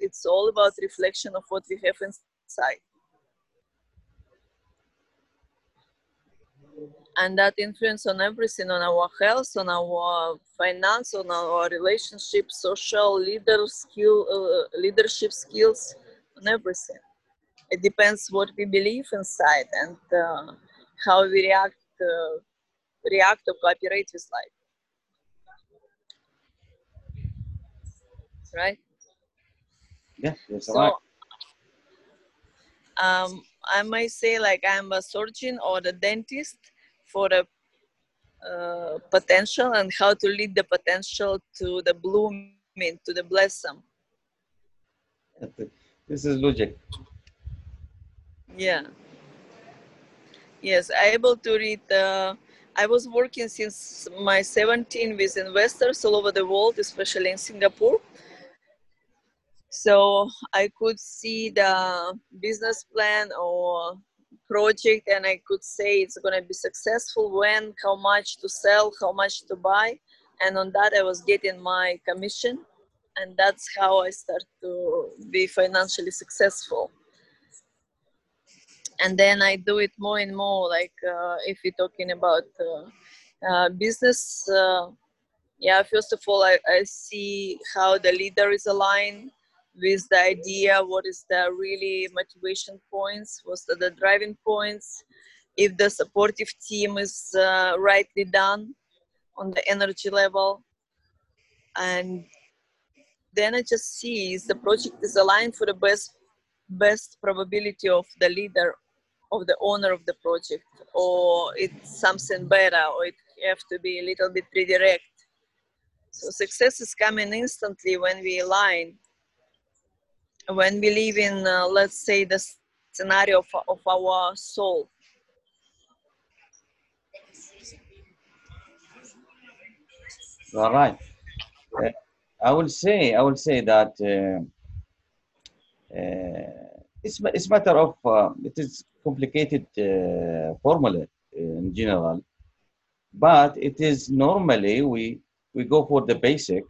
it's all about reflection of what we have inside. and that influence on everything on our health on our finance on our relationships social leader skill uh, leadership skills on everything. It depends what we believe inside and uh, how we react uh, react or cooperate with life. Right yeah that's so right um, i might say like i'm a surgeon or a dentist for the uh, potential and how to lead the potential to the blooming, to the blossom. This is logic. Yeah. Yes, I able to read. Uh, I was working since my 17 with investors all over the world, especially in Singapore. So I could see the business plan or project and I could say it's going to be successful when, how much to sell, how much to buy. And on that, I was getting my commission. And that's how I start to be financially successful. And then I do it more and more, like uh, if you're talking about uh, uh, business. Uh, yeah, first of all, I, I see how the leader is aligned with the idea what is the really motivation points what's the, the driving points if the supportive team is uh, rightly done on the energy level. And then i just see is the project is aligned for the best best probability of the leader of the owner of the project or it's something better or it have to be a little bit redirect. So success is coming instantly when we align when we live in, uh, let's say, the scenario of, of our soul. All right. Uh, I will say, I will say that uh, uh, it's it's matter of uh, it is complicated uh, formula in general, but it is normally we we go for the basic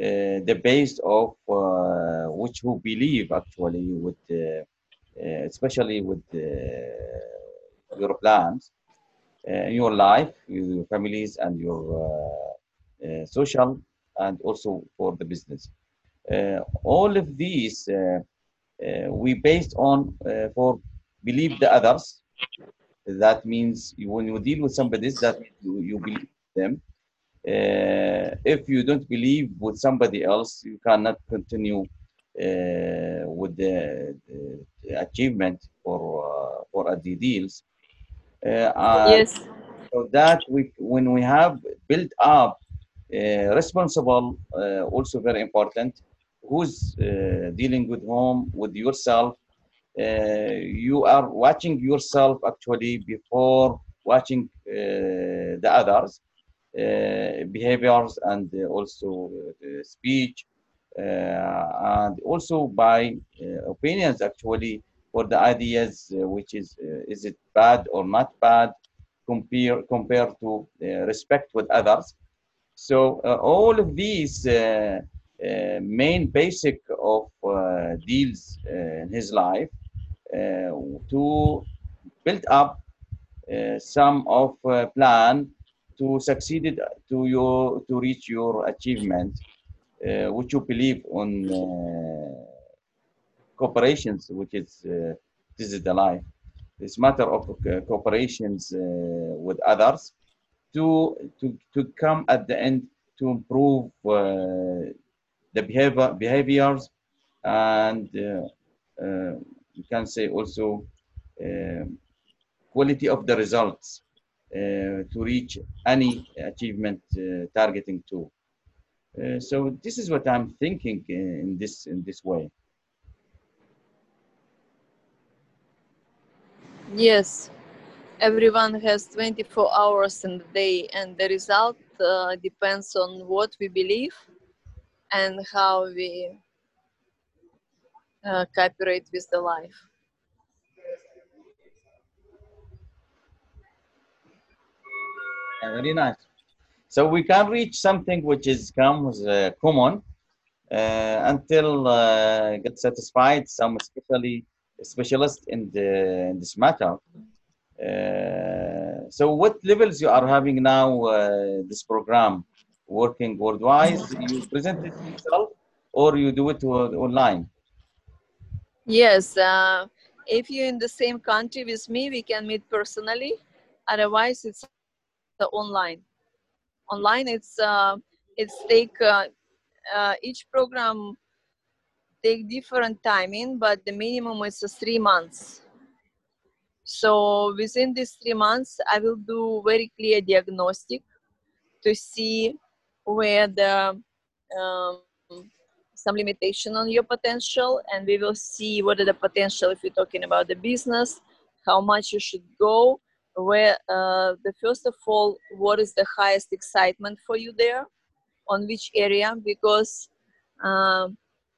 uh, the base of uh, which who believe actually with uh, especially with your plans your life, your families, and your social, and also for the business. all of these we based on for believe the others that means when you deal with somebody that you, you believe them uh, if you don't believe with somebody else, you cannot continue uh, with the, the, achievement for uh, for the deals. yes. So that we, when we have built up responsible, also very important, who's dealing with home, with yourself, uh, you are watching yourself actually before watching uh, the others uh, Uh, behaviors and uh, also uh, speech uh, and also by uh, opinions actually for the ideas which is is it bad or not bad compare compared to respect with others. So all of these uh, main basic of uh, deals uh, in his life to build up some of plan to succeed to your to reach your achievement, uh, which you believe on uh, cooperations, which is uh, this is the life. It's matter of uh, cooperations uh, with others to to to come at the end to improve uh, the behavior behaviors and you can say also quality of the results uh, to reach any achievement uh, targeting to. Uh, so this is what I'm thinking in this in this way. Yes, everyone has 24 hours in the day, and the result uh, depends on what we believe and how we uh, cooperate with the life. Very nice. So we can reach something which is comes uh, common uh, until uh, get satisfied. Some especially specialist in the in this matter. Uh, so, what levels you are having now? Uh, this program working worldwide. You present it yourself, or you do it online. Yes, uh, if you're in the same country with me, we can meet personally. Otherwise, it's the online. Online, it's uh, it's take uh, uh, each program take different timing, but the minimum is three months. So within these three months, I will do very clear diagnostic to see where the um, some limitation on your potential and we will see what are the potential if you're talking about the business how much you should go where uh, the first of all what is the highest excitement for you there on which area because um,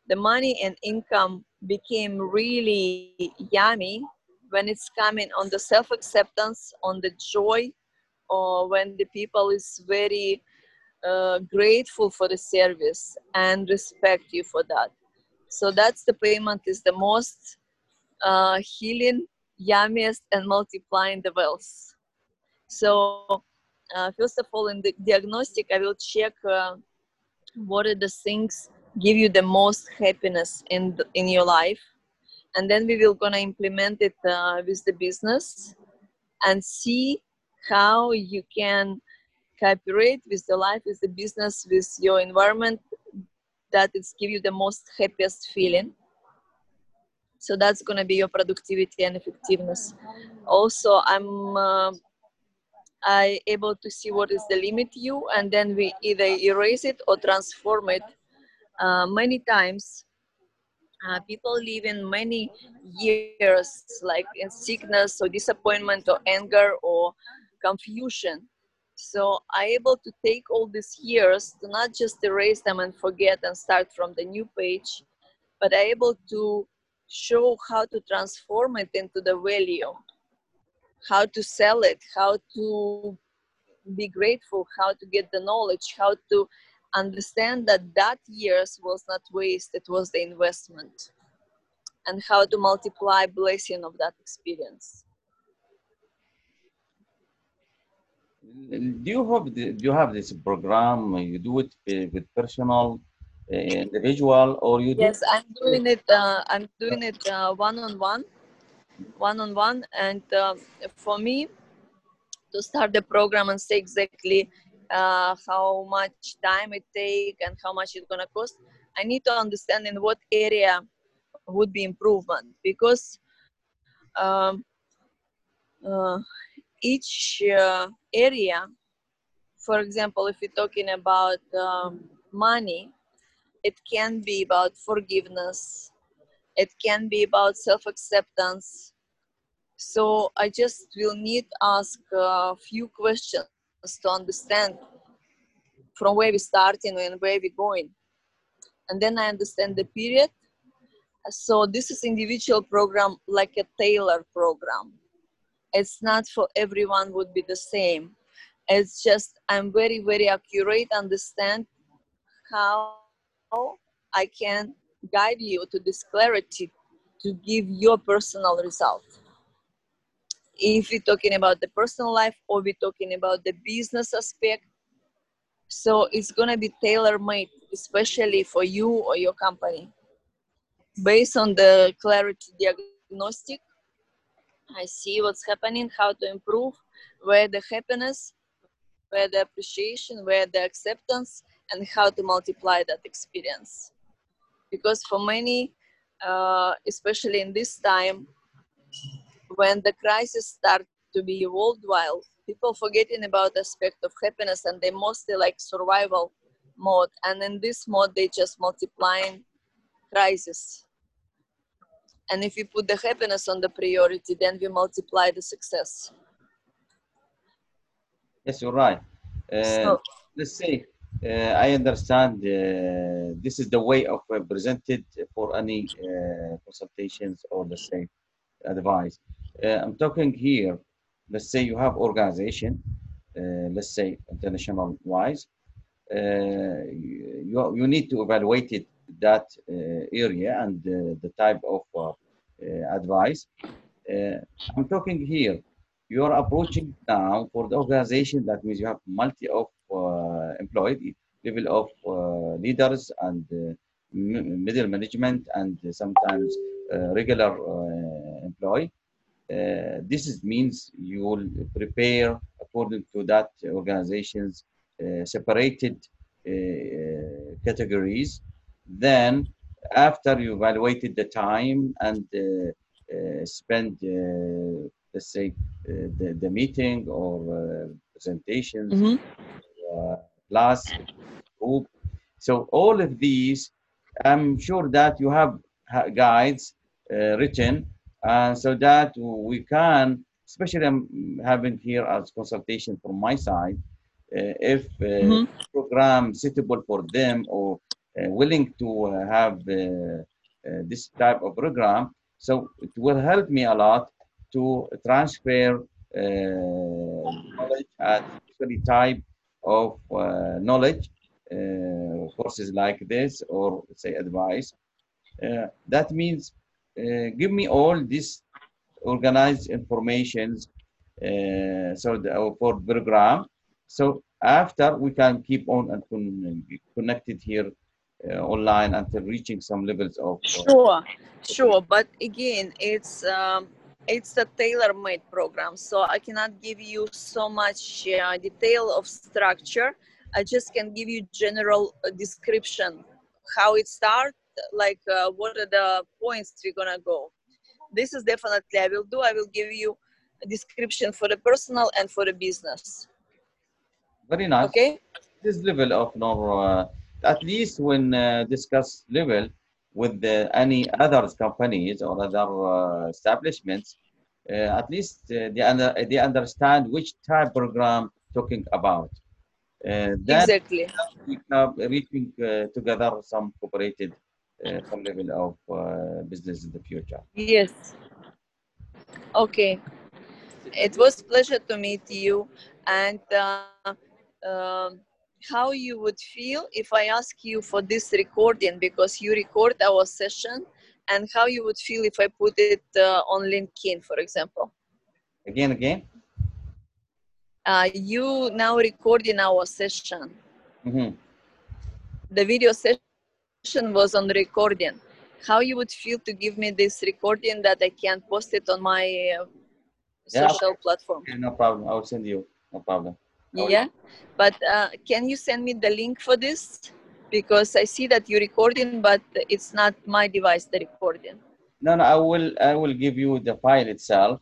the money and income became really yummy when it's coming on the self-acceptance on the joy or when the people is very uh, grateful for the service and respect you for that. So that's the payment is the most uh, healing, yummiest, and multiplying the wealth. So uh, first of all, in the diagnostic, I will check uh, what are the things give you the most happiness in the, in your life, and then we will gonna implement it uh, with the business and see how you can cooperate with the life, with the business, with your environment that it's give you the most happiest feeling. So that's gonna be your productivity and effectiveness. Also, I'm uh, I able to see what is the limit you, and then we either erase it or transform it. Uh, many times, uh, people live in many years, like in sickness or disappointment or anger or confusion so i able to take all these years to not just erase them and forget and start from the new page but i able to show how to transform it into the value how to sell it how to be grateful how to get the knowledge how to understand that that years was not waste it was the investment and how to multiply blessing of that experience Do you have do you have this program? You do it uh, with personal, individual, or you do? Yes i'm doing it uh, i'm doing it uh, one-on-one one-on-one and um, for me to start the program and say exactly uh, how much time it take and how much it's gonna cost i need to understand in what area would be improvement because um, uh, each uh, area for example if you're talking about um, money it can be about forgiveness. It can be about self-acceptance. So i just will need ask a few questions to understand from where we're starting and where we're going. And then i understand the period. So this is individual program like a tailor program. It's not for everyone would be the same. It's just i'm very very accurate understand how i can guide you to this clarity to give your personal result. If we're talking about the personal life or we're talking about the business aspect so it's to be tailor made especially for you or your company. Based on the clarity diagnostic i see what's happening how to improve where the happiness where the appreciation where the acceptance and how to multiply that experience. Because for many uh, especially in this time when the crisis start to be worldwide people forgetting about aspect of happiness and they mostly like survival mode. And in this mode they just multiplying crisis. And if we put the happiness on the priority then we multiply the success. Yes, you're right. Uh, So- let's say uh, I understand uh, this is the way of uh, presented for any uh, consultations or let's say advice. I'm talking here. Let's say you have organization, let's say international wise. You, you need to evaluate it that area and the type of advice. I'm talking here. You are approaching now for the organization. That means you have multi of uh, employed level of uh, leaders and uh, middle management and sometimes uh, regular uh, employee. Uh, this is, means you will prepare according to that organization's uh, separated categories. Then, after you evaluated the time and uh, uh, spend, uh, let's say, uh, the, the meeting or uh, presentations, Mhm. uh, class, group. So all of these, I'm sure that you have guides uh, written, uh, so that we can, especially I'm having here as consultation from my side, uh, if uh, Mhm. program suitable for them or uh, willing to have uh, uh, this type of program. So it will help me a lot to transfer uh, knowledge and especially type of knowledge uh, courses like this or say advice. Uh, that means uh, give me all this organized informations so the, for program. So after we can keep on and con- connected here uh, online until reaching some levels of uh, Sure, sure. But again, it's um, it's a tailor-made program, so I cannot give you so much uh, detail of structure. I just can give you general uh, description how it starts, like uh, what are the points we're gonna go. This is definitely I will do. I will give you a description for the personal and for the business. very nice. Okay. this level of no uh, at least when uh, discuss level with the, any other companies or other uh, establishments uh, at least uh, they, under, they understand which type program talking about uh, then Exactly. we have reaching uh, together some cooperated uh, some level of uh, business in the future Yes. Okay. It was pleasure to meet you and uh, um, how you would feel if I ask you for this recording because you record our session and how you would feel if I put it uh, on LinkedIn, for example. again again Uh, you now recording our session. Mhm. The video session was on recording. How you would feel to give me this recording that I can post it on my uh, Yeah. social platform? Okay, no problem i will send you no problem Yeah, but uh, can you send me the link for this? Because I see that you're recording, but it's not my device, the recording. No, no, I will I will give you the file itself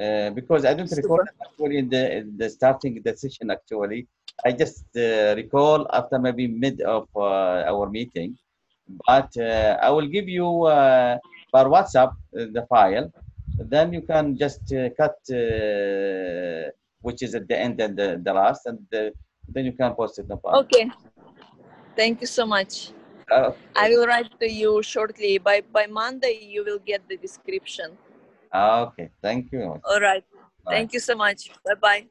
uh, because I don't recall actually in the in the starting the session actually. I just uh, recall after maybe mid of uh, our meeting, but uh, I will give you uh, by WhatsApp uh, the file. Then you can just uh, cut uh, which is at the end and the, the last, and the, then you can post it. Okay. Thank you so much. I will write to you shortly. By by Monday, you will get the description. Ah, okay. Thank you. All right. Bye. Thank you so much. Bye bye.